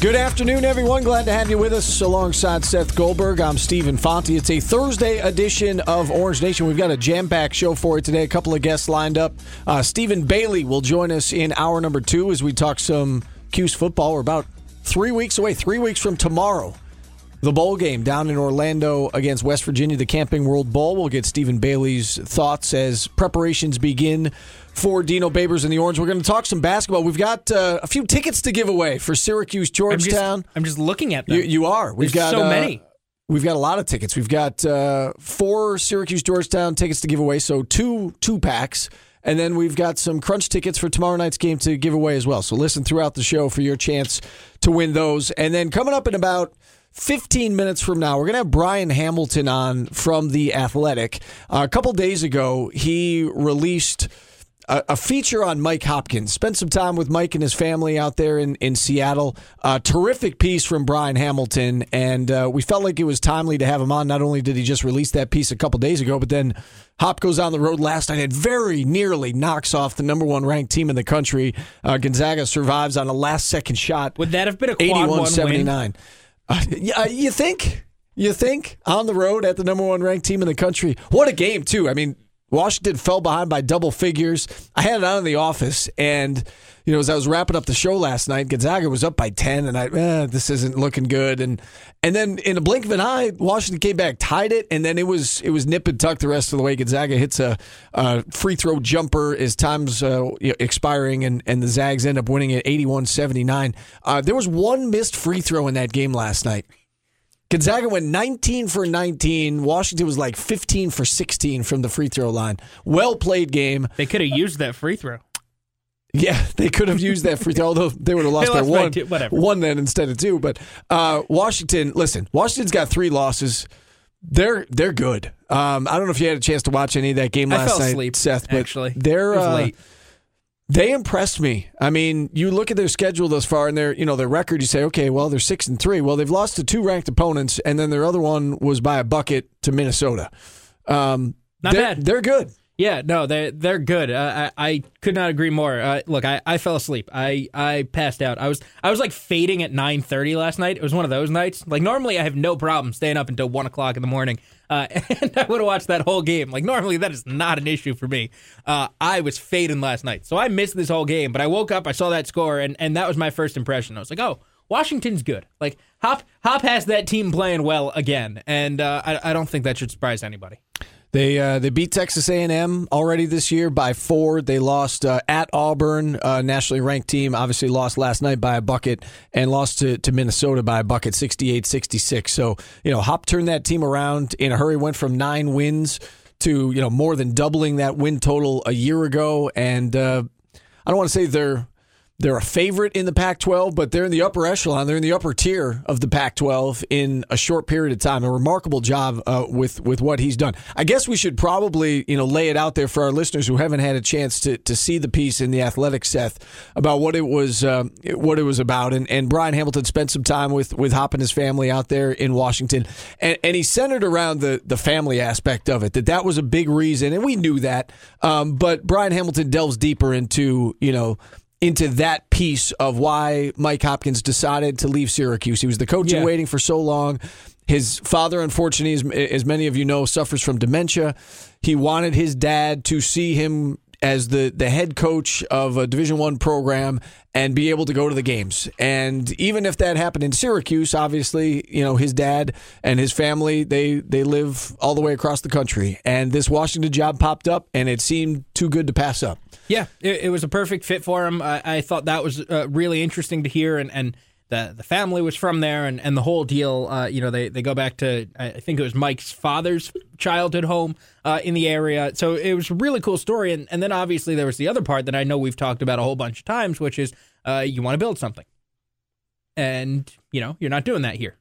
Good afternoon, everyone. Glad to have you with us alongside Seth Goldberg. I'm Stephen Fonte. It's a Thursday edition of Orange Nation. We've got a jam packed show for you today. A couple of guests lined up. Uh, Stephen Bailey will join us in hour number two as we talk some Cuse football. We're about three weeks away, three weeks from tomorrow. The bowl game down in Orlando against West Virginia, the Camping World Bowl. We'll get Stephen Bailey's thoughts as preparations begin for Dino Babers and the Orange. We're going to talk some basketball. We've got uh, a few tickets to give away for Syracuse Georgetown. I'm just, I'm just looking at them. You, you are. We've There's got so uh, many. We've got a lot of tickets. We've got uh, four Syracuse Georgetown tickets to give away, so two two packs. And then we've got some crunch tickets for tomorrow night's game to give away as well. So listen throughout the show for your chance to win those. And then coming up in about 15 minutes from now, we're going to have Brian Hamilton on from The Athletic. Uh, a couple days ago, he released a, a feature on Mike Hopkins. Spent some time with Mike and his family out there in, in Seattle. A terrific piece from Brian Hamilton, and uh, we felt like it was timely to have him on. Not only did he just release that piece a couple days ago, but then Hop goes on the road last night and very nearly knocks off the number one ranked team in the country. Uh, Gonzaga survives on a last second shot. Would that have been a quad one win? 79. Yeah, you think? You think on the road at the number one ranked team in the country? What a game too! I mean, Washington fell behind by double figures. I had it on in the office, and you know, as I was wrapping up the show last night, Gonzaga was up by ten, and I, eh, this isn't looking good. And and then in a blink of an eye, Washington came back, tied it, and then it was it was nip and tuck the rest of the way. Gonzaga hits a, a free throw jumper as time's uh, expiring, and and the Zags end up winning at 81-79. Uh, there was one missed free throw in that game last night. Gonzaga went 19 for 19. Washington was like 15 for 16 from the free throw line. Well played game. They could have used that free throw. Yeah, they could have used that free throw, although they would have lost, their lost one, two- one then instead of two. But uh, Washington, listen, Washington's got three losses. They're they're good. Um, I don't know if you had a chance to watch any of that game last night, asleep, Seth, but actually. they're uh. They impressed me. I mean, you look at their schedule thus far and their, you know, their record. You say, okay, well, they're six and three. Well, they've lost to two ranked opponents, and then their other one was by a bucket to Minnesota. Um, Not they're, bad. They're good. Yeah, no, they they're good. Uh, I I could not agree more. Uh, look, I, I fell asleep. I, I passed out. I was I was like fading at nine thirty last night. It was one of those nights. Like normally I have no problem staying up until one o'clock in the morning, uh, and I would have watched that whole game. Like normally that is not an issue for me. Uh, I was fading last night, so I missed this whole game. But I woke up, I saw that score, and and that was my first impression. I was like, oh. Washington's good. Like Hop, Hop has that team playing well again, and uh, I, I don't think that should surprise anybody. They uh, they beat Texas A and M already this year by four. They lost uh, at Auburn, uh, nationally ranked team. Obviously lost last night by a bucket and lost to, to Minnesota by a bucket, 68-66. So you know Hop turned that team around in a hurry. Went from nine wins to you know more than doubling that win total a year ago. And uh, I don't want to say they're they're a favorite in the Pac 12, but they're in the upper echelon. They're in the upper tier of the Pac 12 in a short period of time. A remarkable job uh, with, with what he's done. I guess we should probably you know lay it out there for our listeners who haven't had a chance to, to see the piece in the Athletic, Seth, about what it was um, what it was about. And, and Brian Hamilton spent some time with, with Hop and his family out there in Washington. And, and he centered around the, the family aspect of it, that that was a big reason. And we knew that. Um, but Brian Hamilton delves deeper into, you know, into that piece of why Mike Hopkins decided to leave Syracuse. He was the coach Yeah. waiting for so long. His father, unfortunately, as, as many of you know, suffers from dementia. He wanted his dad to see him as the the head coach of a Division One program and be able to go to the games. And even if that happened in Syracuse, obviously, you know, his dad and his family, they they live all the way across the country. And this Washington job popped up and it seemed too good to pass up. Yeah, it, it was a perfect fit for him. I, I thought that was uh, really interesting to hear and and the the family was from there and, and the whole deal. Uh, you know, they, they go back to I think it was Mike's father's childhood home uh, in the area. So it was a really cool story. And and then obviously there was the other part that I know we've talked about a whole bunch of times, which is uh, you want to build something, and you know you're not doing that here.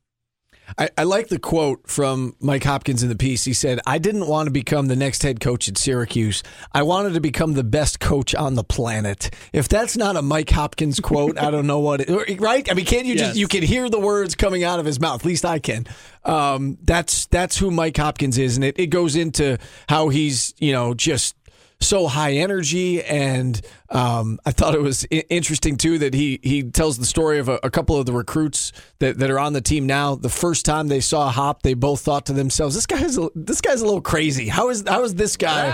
I, I, like the quote from Mike Hopkins in the piece. He said, I didn't want to become the next head coach at Syracuse. I wanted to become the best coach on the planet. If that's not a Mike Hopkins quote, I don't know what it, right? I mean, can't you yes. just you can hear the words coming out of his mouth. At least I can. Um, that's that's who Mike Hopkins is, and it, it goes into how he's, you know, just so high energy. And um, I thought it was I- interesting too that he he tells the story of a, a, couple of the recruits that, that are on the team now. The first time they saw Hop, they both thought to themselves, "This guy's a, this guy's a little crazy. How is how is this guy?"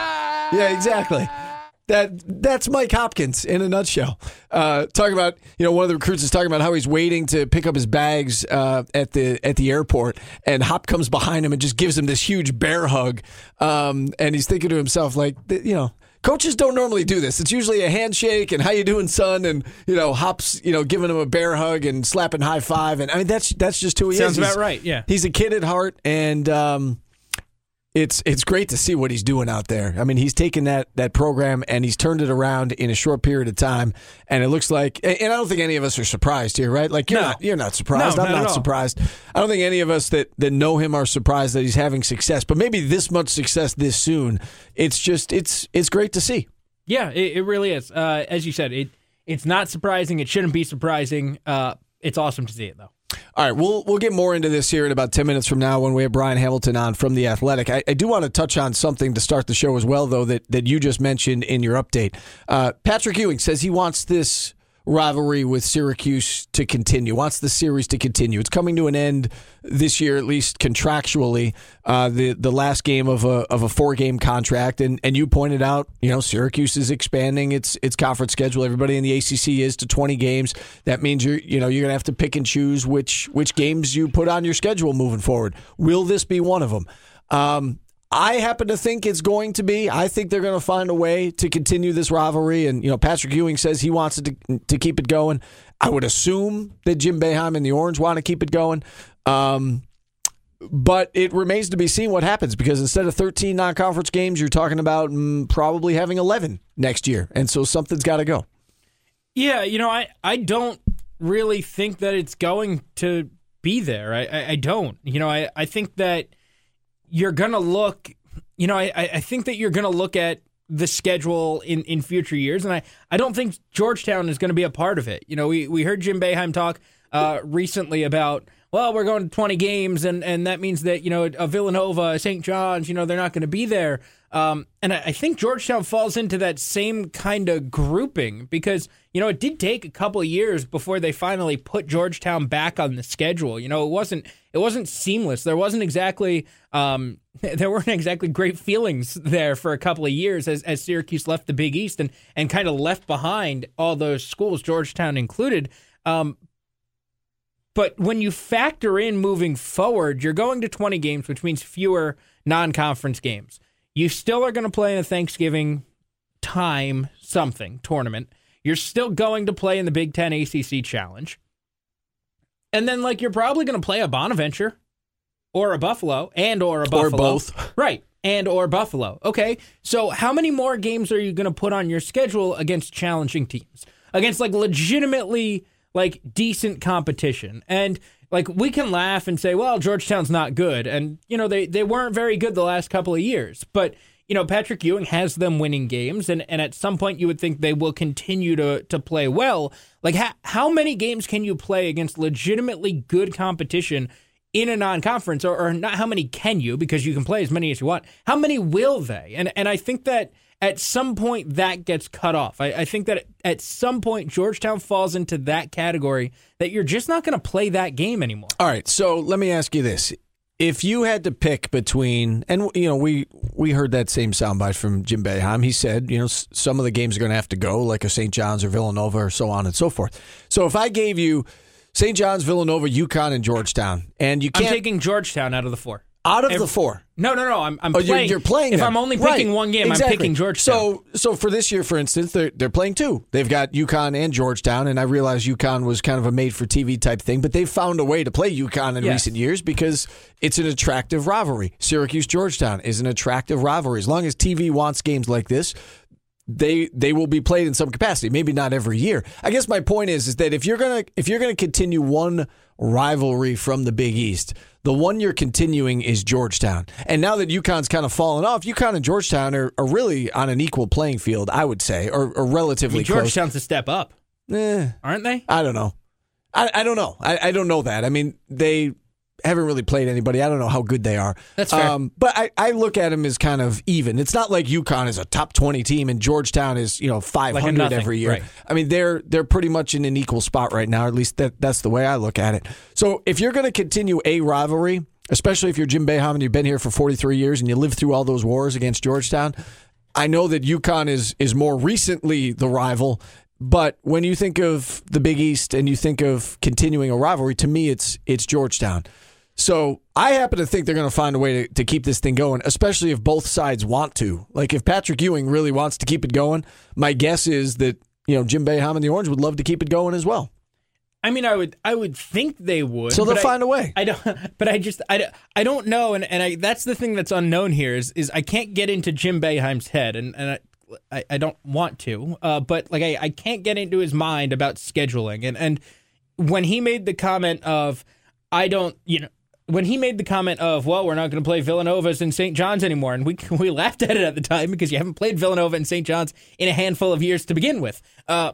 Yeah, exactly. That that's Mike Hopkins in a nutshell. Uh, talking about you know one of the recruits is talking about how he's waiting to pick up his bags uh, at the at the airport, and Hop comes behind him and just gives him this huge bear hug. Um, and he's thinking to himself like, you know, coaches don't normally do this. It's usually a handshake and how you doing, son, and you know, Hop's you know giving him a bear hug and slapping high five, and I mean that's that's just who he Sounds is. Sounds about right. Yeah, he's a kid at heart, and um, it's it's great to see what he's doing out there. I mean, he's taken that that program and he's turned it around in a short period of time, and it looks like. And I don't think any of us are surprised here, right? Like you're no. not you're not surprised. No, I'm not, not surprised. I don't think any of us that that know him are surprised that he's having success. But maybe this much success this soon. It's just it's it's great to see. Yeah, it, it really is. Uh, as you said, it it's not surprising. It shouldn't be surprising. Uh, it's awesome to see it though. All right, we'll we'll get more into this here in about ten minutes from now when we have Brian Hamilton on from the Athletic. I, I do want to touch on something to start the show as well, though that that you just mentioned in your update. Uh, Patrick Ewing says he wants this rivalry with Syracuse to continue, wants the series to continue. It's coming to an end this year, at least contractually. Uh, the the last game of a of a four game contract, and and you pointed out, you know, Syracuse is expanding its its conference schedule. Everybody in the ACC is to twenty games. That means you're you know you're gonna have to pick and choose which which games you put on your schedule moving forward. Will this be one of them? Um, I happen to think it's going to be. I think they're going to find a way to continue this rivalry. And, you know, Patrick Ewing says he wants to, to keep it going. I would assume that Jim Boeheim and the Orange want to keep it going. Um, but it remains to be seen what happens because instead of 13 non conference games, you're talking about mm, probably having 11 next year. And so something's got to go. Yeah, you know, I, I don't really think that it's going to be there. I, I, I don't. You know, I, I think that you're gonna look. You know, I, I think that you're gonna look at the schedule in, in future years, and I, I don't think Georgetown is going to be a part of it. You know, we, we heard Jim Boeheim talk uh, recently about well, we're going to 20 games, and, and that means that, you know, a Villanova, St. John's, you know, they're not going to be there. Um, and I, I think Georgetown falls into that same kind of grouping because, you know, it did take a couple of years before they finally put Georgetown back on the schedule. You know, it wasn't it wasn't seamless. There wasn't exactly um, there weren't exactly great feelings there for a couple of years as, as Syracuse left the Big East and and kind of left behind all those schools, Georgetown included. Um, but when you factor in moving forward, you're going to 20 games, which means fewer non conference games. You still are going to play in a Thanksgiving time something tournament. You're still going to play in the Big Ten ACC Challenge. And then, like, you're probably going to play a Bonaventure or a Buffalo and or a Buffalo. Or both. Right. And or Buffalo. Okay. So, how many more games are you going to put on your schedule against challenging teams? Against, like, legitimately like decent competition. And like we can laugh and say, well, Georgetown's not good. And, you know, they, they weren't very good the last couple of years. But, you know, Patrick Ewing has them winning games. And, and at some point you would think they will continue to, to play well. Like, ha- how many games can you play against legitimately good competition in a non-conference or, or not how many can you because you can play as many as you want how many will they and and i think that at some point that gets cut off. I, I, think that at some point Georgetown falls into that category that you're just not going to play that game anymore. All right, so let me ask you this: if you had to pick between, and you know, we we heard that same soundbite from Jim Boeheim. He said, you know, some of the games are going to have to go, like a St. John's or Villanova, or so on and so forth. So if I gave you St. John's, Villanova, UConn, and Georgetown, and you can't. I'm taking Georgetown out of the four. out of Ev- the four, No, no, no. I'm, I'm Oh, playing. you're, you're playing. If them. I'm only picking Right. one game, Exactly. I'm picking Georgetown. So, so for this year, for instance, they're they're playing two. They've got UConn and Georgetown, and I realize UConn was kind of a made-for-TV type thing, but they've found a way to play UConn in Yes. recent years because it's an attractive rivalry. Syracuse Georgetown is an attractive rivalry. As long as TV wants games like this, they they will be played in some capacity. Maybe not every year. I guess my point is is that if you're gonna if you're gonna continue one rivalry from the Big East, the one you're continuing is Georgetown. And now that UConn's kind of fallen off, UConn and Georgetown are, are really on an equal playing field, I would say, or, or I relatively mean, close. Georgetown's a step up, Eh, aren't they? I don't know. I, I don't know. I, I don't know that. I mean, they haven't really played anybody. I don't know how good they are. That's fair. Um, but I, I look at them as kind of even. It's not like UConn is a top twenty team and Georgetown is you know five hundred nothing, every year. right. I mean, they're they're pretty much in an equal spot right now. At least that that's the way I look at it. So if you're going to continue a rivalry, especially if you're Jim Boeheim and you've been here for forty three years and you lived through all those wars against Georgetown, I know that UConn is is more recently the rival, but when you think of the Big East and you think of continuing a rivalry, to me it's it's Georgetown. So I happen to think they're going to find a way to, to keep this thing going, especially if both sides want to. Like if Patrick Ewing really wants to keep it going, my guess is that you know Jim Boeheim and the Orange would love to keep it going as well. I mean, I would, I would think they would. So they'll find a way. I don't, but I just, I, don't- I don't know, and and I, that's the thing that's unknown here is is I can't get into Jim Boeheim's head, and and I, I, I don't want to, uh, but like I, I can't get into his mind about scheduling, and and when he made the comment of, I don't, you know. When he made the comment of, well, we're not going to play Villanova's and St. John's anymore, and we we laughed at it at the time because you haven't played Villanova and St. John's in a handful of years to begin with. Uh,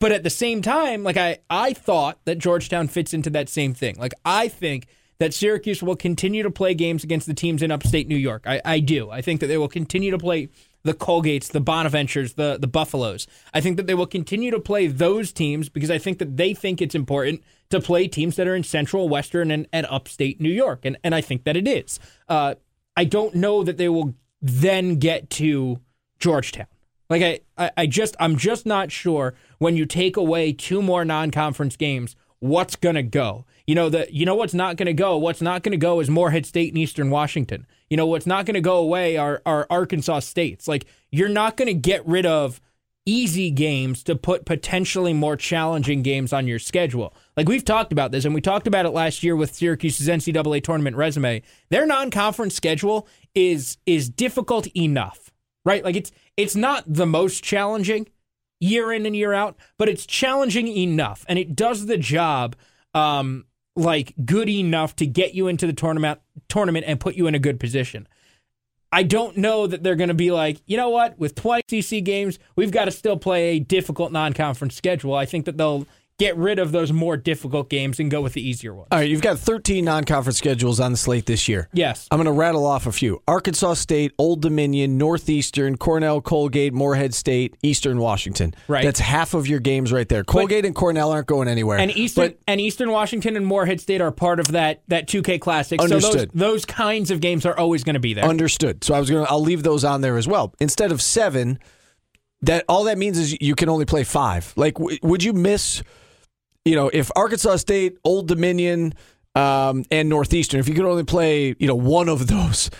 but at the same time, like I, I thought that Georgetown fits into that same thing. Like I think that Syracuse will continue to play games against the teams in upstate New York. I, I do. I think that they will continue to play the Colgates, the Bonaventures, the the Buffaloes. I think that they will continue to play those teams because I think that they think it's important to play teams that are in central, western, and, and upstate New York. And and I think that it is. Uh, I don't know that they will then get to Georgetown. Like I, I, I just I'm just not sure when you take away two more non-conference games, what's gonna go. You know the you know what's not gonna go. What's not gonna go is Morehead State and Eastern Washington. You know what's not gonna go away are are Arkansas states. Like you're not gonna get rid of easy games to put potentially more challenging games on your schedule. Like we've talked about this, and we talked about it last year with Syracuse's NCAA tournament resume. Their non-conference schedule is is difficult enough, right? Like it's it's not the most challenging year in and year out, but it's challenging enough, and it does the job. Um, like good enough to get you into the tournament tournament and put you in a good position. I don't know that they're going to be like, you know what, with 20 ACC games, we've got to still play a difficult non conference schedule. I think that they'll get rid of those more difficult games and go with the easier ones. All right, you've got 13 non-conference schedules on the slate this year. Yes. I'm going to rattle off a few: Arkansas State, Old Dominion, Northeastern, Cornell, Colgate, Morehead State, Eastern Washington. Right. That's half of your games right there. Colgate and Cornell aren't going anywhere. And Eastern But and Eastern Washington and Morehead State are part of that that 2K Classic. So Understood. those those kinds of games are always going to be there. Understood. So I was going to I'll leave those on there as well. Instead of 7, that all that means is you can only play 5. Like w- would you miss you know, if Arkansas State, Old Dominion, um, and Northeastern, if you could only play, you know, one of those,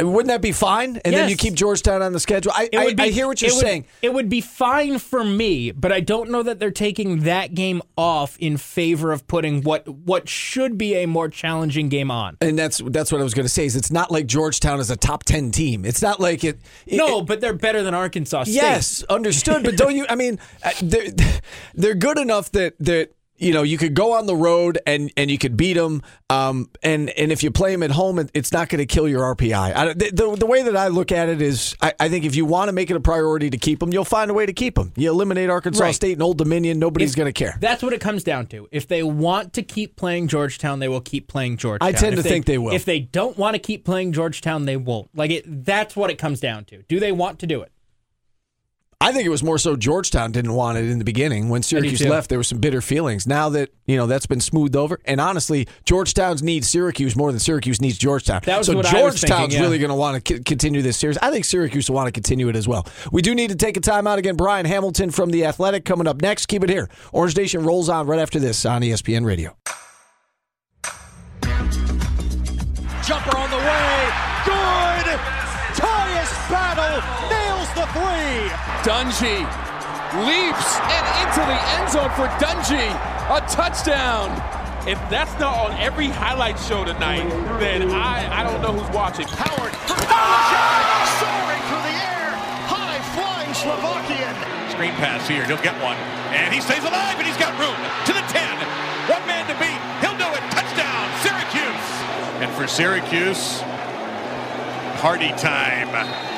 wouldn't that be fine? And then you keep Georgetown on the schedule. I, I, I hear what you're it would- saying. It would be fine for me, but I don't know that they're taking that game off in favor of putting what what should be a more challenging game on. And that's that's what I was going to say. Is it's not like Georgetown is a top ten team. It's not like it. it- No, but they're better than Arkansas State. Yes, understood. But don't you? I mean, uh, they're they're good enough that that you know you could go on the road and and you could beat them. Um, and and if you play them at home, it's not going to kill your RPI. I, the, the way that I look at it is, I, I think if you want to make it a priority to keep them, you'll find a way to keep them. You eliminate Arkansas Right. State and Old Dominion, nobody's going to care. That's what it comes down to. If they want to keep playing Georgetown, they will keep playing Georgetown. I tend If to think they will. If they don't want to keep playing Georgetown, they won't. Like it. That's what it comes down to. Do they want to do it? I think it was more so Georgetown didn't want it in the beginning. When Syracuse left, there were some bitter feelings. Now that you know that's been smoothed over, and honestly, Georgetown's needs Syracuse more than Syracuse needs Georgetown. That was so what I was Georgetown's thinking, yeah. really going to want to c- continue this series. I think Syracuse will want to continue it as well. We do need to take a timeout again. Brian Hamilton from the Athletic coming up next. Keep it here. Orange Nation rolls on right after this on ESPN Radio. Jumper on the way. Three. Dungey leaps and into the end zone for Dungey. A touchdown. If that's not on every highlight show tonight, then I, I don't know who's watching. Howard for Dolezaj, soaring through the air, high flying Slovakian. Screen pass here. He'll get one. And he stays alive, and he's got room to the 10. One man to beat. He'll do it. Touchdown, Syracuse. And for Syracuse, party time.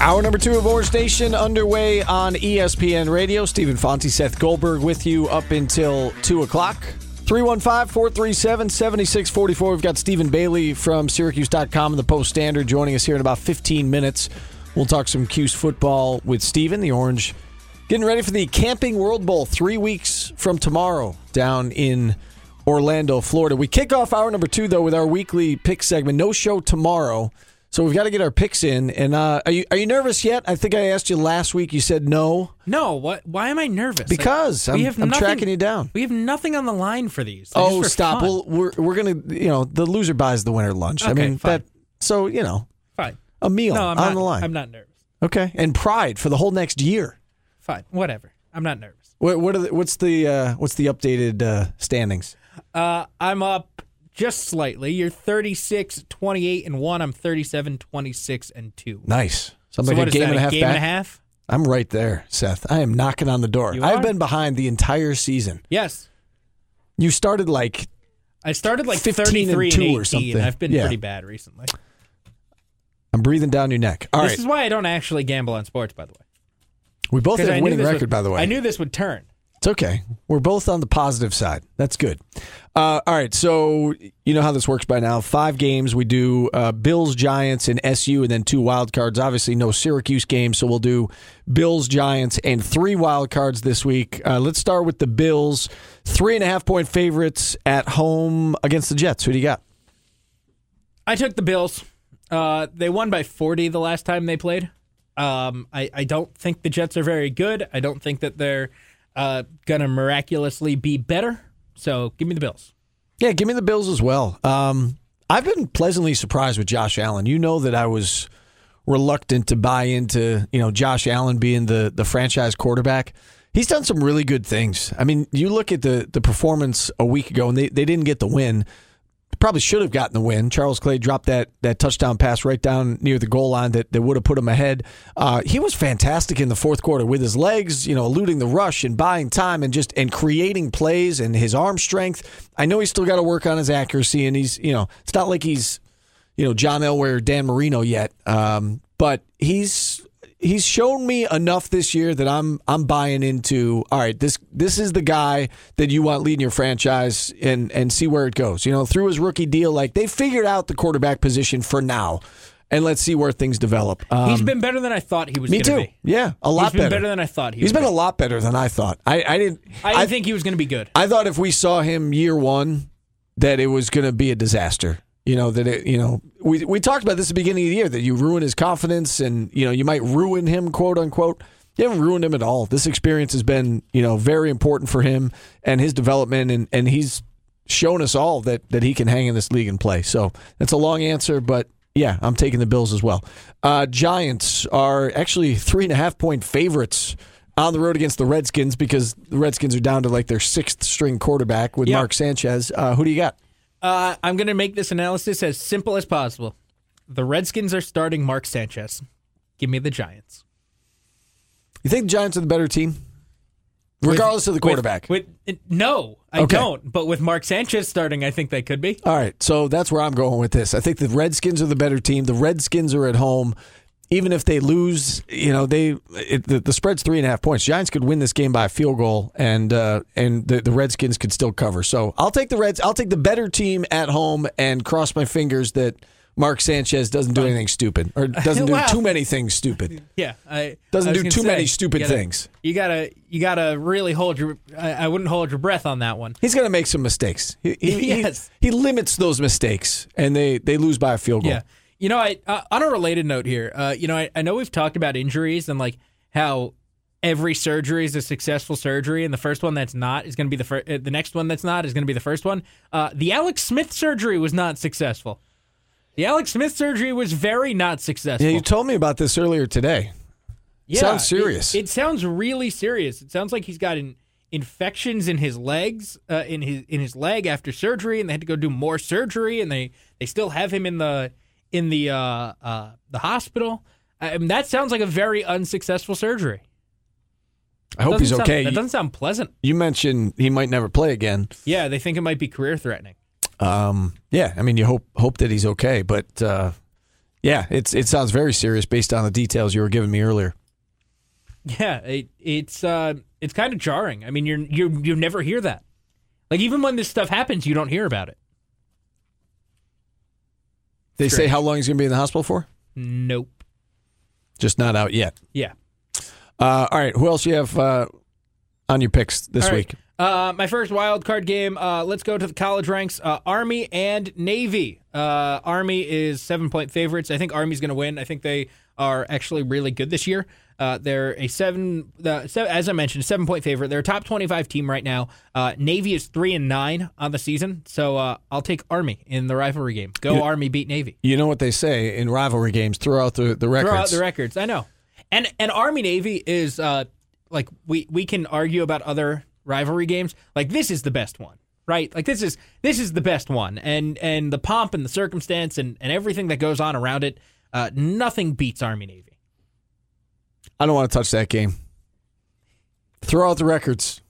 Hour number two of Orange Nation underway on ESPN Radio. Stephen Fonte, Seth Goldberg with you up until 2 o'clock. 315 437 7644. We've got Stephen Bailey from Syracuse.com and the Post Standard joining us here in about 15 minutes. We'll talk some Cuse football with Stephen, the Orange, getting ready for the Camping World Bowl three weeks from tomorrow down in Orlando, Florida. We kick off hour number two, though, with our weekly pick segment. No show tomorrow. So we've got to get our picks in. And uh, are you are you nervous yet? I think I asked you last week. You said no No, what? Why am I nervous? because Like, I'm, we have I'm nothing- tracking you down. We have nothing on the line for these. They're Oh, for stop! Well, we're we're gonna you know the loser buys the winner lunch. I mean fine. that. So you know fine. a meal No, I'm on not, the line. I'm not nervous. Okay, and pride for the whole next year. Fine, whatever. I'm not nervous. What what are the, what's the uh, what's the updated uh, standings? Uh, I'm up just slightly. You're 36, 28, and 1. I'm 37, 26, and 2. Nice. Something so what game that, and a half game back. and a half? I'm right there, Seth. I am knocking on the door. You I've are? been behind the entire season. Yes. You started like I started like 15 and 2 and or something. I've been Yeah. pretty bad recently. I'm breathing down your neck. All this right, is why I don't actually gamble on sports, by the way. we both have a winning record, would- by the way. I knew this would turn. It's okay. We're both on the positive side. That's good. Uh, all right. So you know how this works by now. Five games. We do uh, Bills, Giants, and SU, and then two wild cards. Obviously, no Syracuse game, so we'll do Bills, Giants, and three wild cards this week. Uh, let's start with the Bills. Three and a half point favorites at home against the Jets. Who do you got? I took the Bills. Uh, they won by 40 the last time they played. Um, I, I don't think the Jets are very good. I don't think that they're uh, to miraculously be better. So give me the Bills. Yeah, give me the Bills as well. Um, I've been pleasantly surprised with Josh Allen. You know that I was reluctant to buy into you know Josh Allen being the the franchise quarterback. He's done some really good things. I mean, you look at the the performance a week ago, and they, they didn't get the win. Probably should have gotten the win. Charles Clay dropped that that touchdown pass right down near the goal line that, that would have put him ahead. Uh, he was fantastic in the fourth quarter with his legs, you know, eluding the rush and buying time and just and creating plays and his arm strength. I know he's still got to work on his accuracy, and he's you know it's not like he's you know John Elway or Dan Marino yet, um, but he's he's shown me enough this year that I'm I'm buying into. All right, this this is the guy that you want leading your franchise, and and see where it goes. You know, through his rookie deal, like they figured out the quarterback position for now, and let's see where things develop. Um, He's been better than I thought he was me too. be. Yeah, a lot He's been better. better than I thought he He's would been be. a lot better than I thought. I, I didn't. I didn't think he was going to be good. I thought if we saw him year one, that it was going to be a disaster. You know that it. You know we we talked about this at the beginning of the year that you ruin his confidence and you know you might ruin him, quote unquote. You haven't ruined him at all. This experience has been you know very important for him and his development, and and he's shown us all that that he can hang in this league and play. So that's a long answer, but. Yeah, I'm taking the Bills as well. Uh, Giants are actually three and a half point favorites on the road against the Redskins because the Redskins are down to like their sixth string quarterback with Yeah. Mark Sanchez. Uh, who do you got? Uh, I'm going to make this analysis as simple as possible. The Redskins are starting Mark Sanchez. Give me the Giants. You think the Giants are the better team? regardless of the quarterback. With, with- no, I Okay. don't. But with Mark Sanchez starting, I think they could be. All right, so that's where I'm going with this. I think the Redskins are the better team. The Redskins are at home. Even if they lose, you know they it, the, the spread's three and a half points. Giants could win this game by a field goal, and uh, and the, the Redskins could still cover. So I'll take the Reds. I'll take the better team at home, and cross my fingers that Mark Sanchez doesn't do anything stupid or doesn't do Wow. too many things stupid. Yeah, I Doesn't I do too say, many stupid you gotta- things. You gotta, you gotta really hold your. I, I wouldn't hold your breath on that one. He's going to make some mistakes. He, he, Yes. he, he limits those mistakes, and they they lose by a field goal. Yeah. You know, I uh, on a related note here, uh, you know, I, I know we've talked about injuries and like how every surgery is a successful surgery, and the first one that's not is going to be the first. Uh, the next one that's not is going to be the first one. Uh, the Alex Smith surgery was not successful. The Alex Smith surgery was very not successful. Yeah, you told me about this earlier today. Yeah, Sounds it- serious. It, sounds really serious. It sounds like he's got in, infections in his legs, uh, in his in his leg after surgery, and they had to go do more surgery, and they they still have him in the in the uh, uh, the hospital. I mean, that sounds like a very unsuccessful surgery. I hope he's sound- okay. That doesn't sound pleasant. you mentioned he might never play again. Yeah, they think it might be career threatening. Um, yeah, I mean, you hope hope that he's okay, but uh, yeah, it's it sounds very serious based on the details you were giving me earlier. Yeah, it, it's uh, it's kind of jarring. I mean, you're you you never hear that. Like even when this stuff happens, you don't hear about it. They say how long he's going to be in the hospital for? Nope. Just not out yet. Yeah. Uh, all right, who else you have uh, on your picks this right. week? Uh, my first wild card game. Uh, let's go to the college ranks. Uh, Army and Navy. Uh, Army is seven point favorites. I think Army's going to win. I think they are actually really good this year. Uh, they're a seven, the, se- as I mentioned, seven point favorite. They're a top twenty five team right now. Uh, Navy is three and nine on the season, so uh, I'll take Army in the rivalry game. Go Yeah. Army, beat Navy. You know what they say in rivalry games: throw out the, the records. Throw out the records. I know. And and Army Navy is uh like we we can argue about other rivalry games. Like this is the best one. Right? Like this is this is the best one. And and the pomp and the circumstance and, and everything that goes on around it, uh nothing beats Army Navy. I don't want to touch that game. Throw out the records.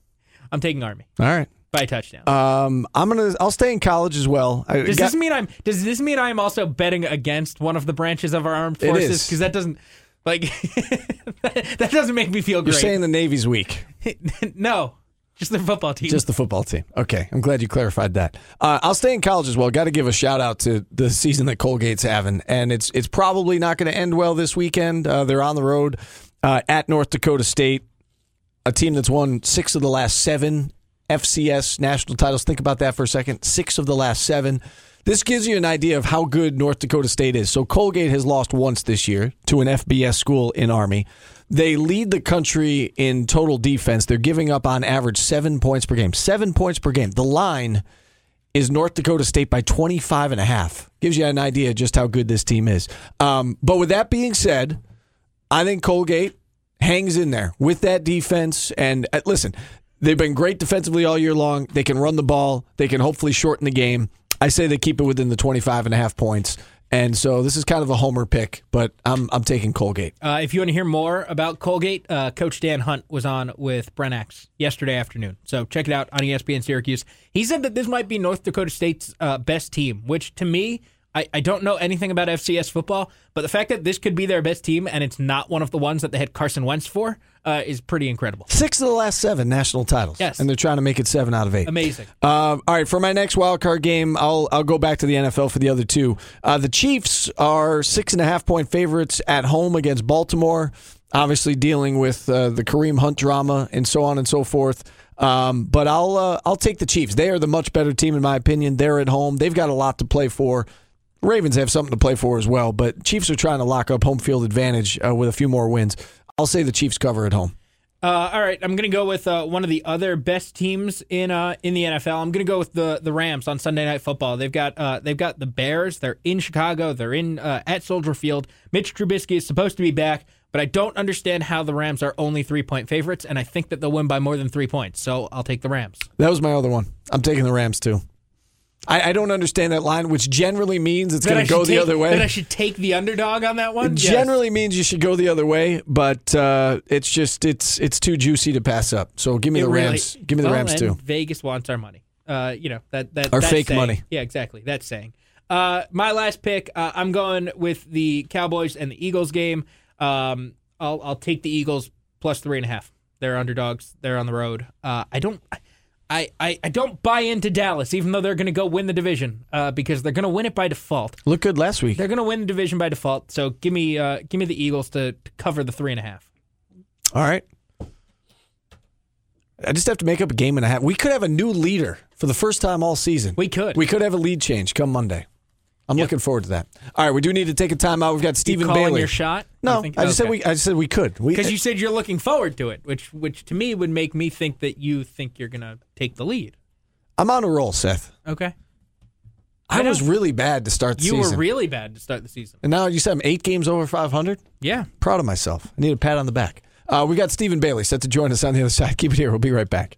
I'm taking Army All right. by a touchdown. Um, I'm gonna. I'll stay in college as well. I does got- this mean I'm does this mean I'm also betting against one of the branches of our armed It forces? is. Because that doesn't like that doesn't make me feel great. You're great. saying the Navy's weak. no. Just their football team. Just the football team. Okay, I'm glad you clarified that. Uh, I'll stay in college as well. Got to give a shout out to the season that Colgate's having, and it's it's probably not going to end well this weekend. Uh, they're on the road uh, at North Dakota State, a team that's won six of the last seven FCS national titles. Think about that for a second. Six of the last seven. This gives you an idea of how good North Dakota State is. So Colgate has lost once this year to an FBS school in Army. They lead the country in total defense. They're giving up on average seven points per game. Seven points per game. The line is North Dakota State by 25 and a half. Gives you an idea just how good this team is. Um, but with that being said, I think Colgate hangs in there with that defense. And uh, listen, they've been great defensively all year long. They can run the ball. They can hopefully shorten the game. I say they keep it within the 25 and a half points. And so this is kind of a homer pick, but I'm I'm taking Colgate. Uh, if you want to hear more about Colgate, uh, Coach Dan Hunt was on with Brent Axe yesterday afternoon. So check it out on ESPN Syracuse. He said that this might be North Dakota State's uh, best team, which to me, I, I don't know anything about FCS football, but the fact that this could be their best team and it's not one of the ones that they had Carson Wentz for uh, is pretty incredible. Six of the last seven national titles. Yes. And they're trying to make it seven out of eight. Amazing. Um, all right, for my next wild card game, I'll I'll go back to the NFL for the other two. Uh, the Chiefs are six and a half point favorites at home against Baltimore. Obviously, dealing with uh, the Kareem Hunt drama and so on and so forth. Um, but I'll uh, I'll take the Chiefs. They are the much better team in my opinion. They're at home. They've got a lot to play for. Ravens have something to play for as well, but Chiefs are trying to lock up home field advantage uh, with a few more wins. I'll say the Chiefs cover at home. Uh, all right, I'm going to go with uh, one of the other best teams in uh, in the NFL. I'm going to go with the the Rams on Sunday Night Football. They've got uh, they've got the Bears. They're in Chicago. They're in uh, at Soldier Field. Mitch Trubisky is supposed to be back, but I don't understand how the Rams are only three point favorites, and I think that they'll win by more than three points. So I'll take the Rams. That was my other one. I'm taking the Rams too. I, I don't understand that line, which generally means it's going to go should the take- other way. That I should take the underdog on that one. It Yes. generally means you should go the other way, but uh, it's just it's it's too juicy to pass up. So give me It the really- Rams. give me the well, Rams too. Vegas wants our money. Uh, you know that that Our that's fake saying- money. Yeah, exactly. That's saying. Uh, my last pick. Uh, I'm going with the Cowboys and the Eagles game. Um, I'll I'll take the Eagles plus three and a half. They're underdogs. They're on the road. Uh, I don't. I, I, I don't buy into Dallas, even though they're going to go win the division, uh, because they're going to win it by default. Look good last week. They're going to win the division by default. So give me uh, give me the Eagles to, to cover the three and a half. All right. I just have to make up a game and a half. We could have a new leader for the first time all season. We could. We could have a lead change come Monday. I'm looking forward to that. All right, we do need to take a timeout. We've got Stephen calling Bailey. your shot? No, You think- I just said okay. we. I just said we could. We, Because you said you're looking forward to it, which which to me would make me think that you think you're gonna take the lead. I'm on a roll, Seth. Okay. I, I was really bad to start the You season. were really bad to start the season. and now you said I'm eight games over 500. Yeah. Proud of myself. I need a pat on the back. Uh, we got Stephen Bailey set to join us on the other side. Keep it here. We'll be right back.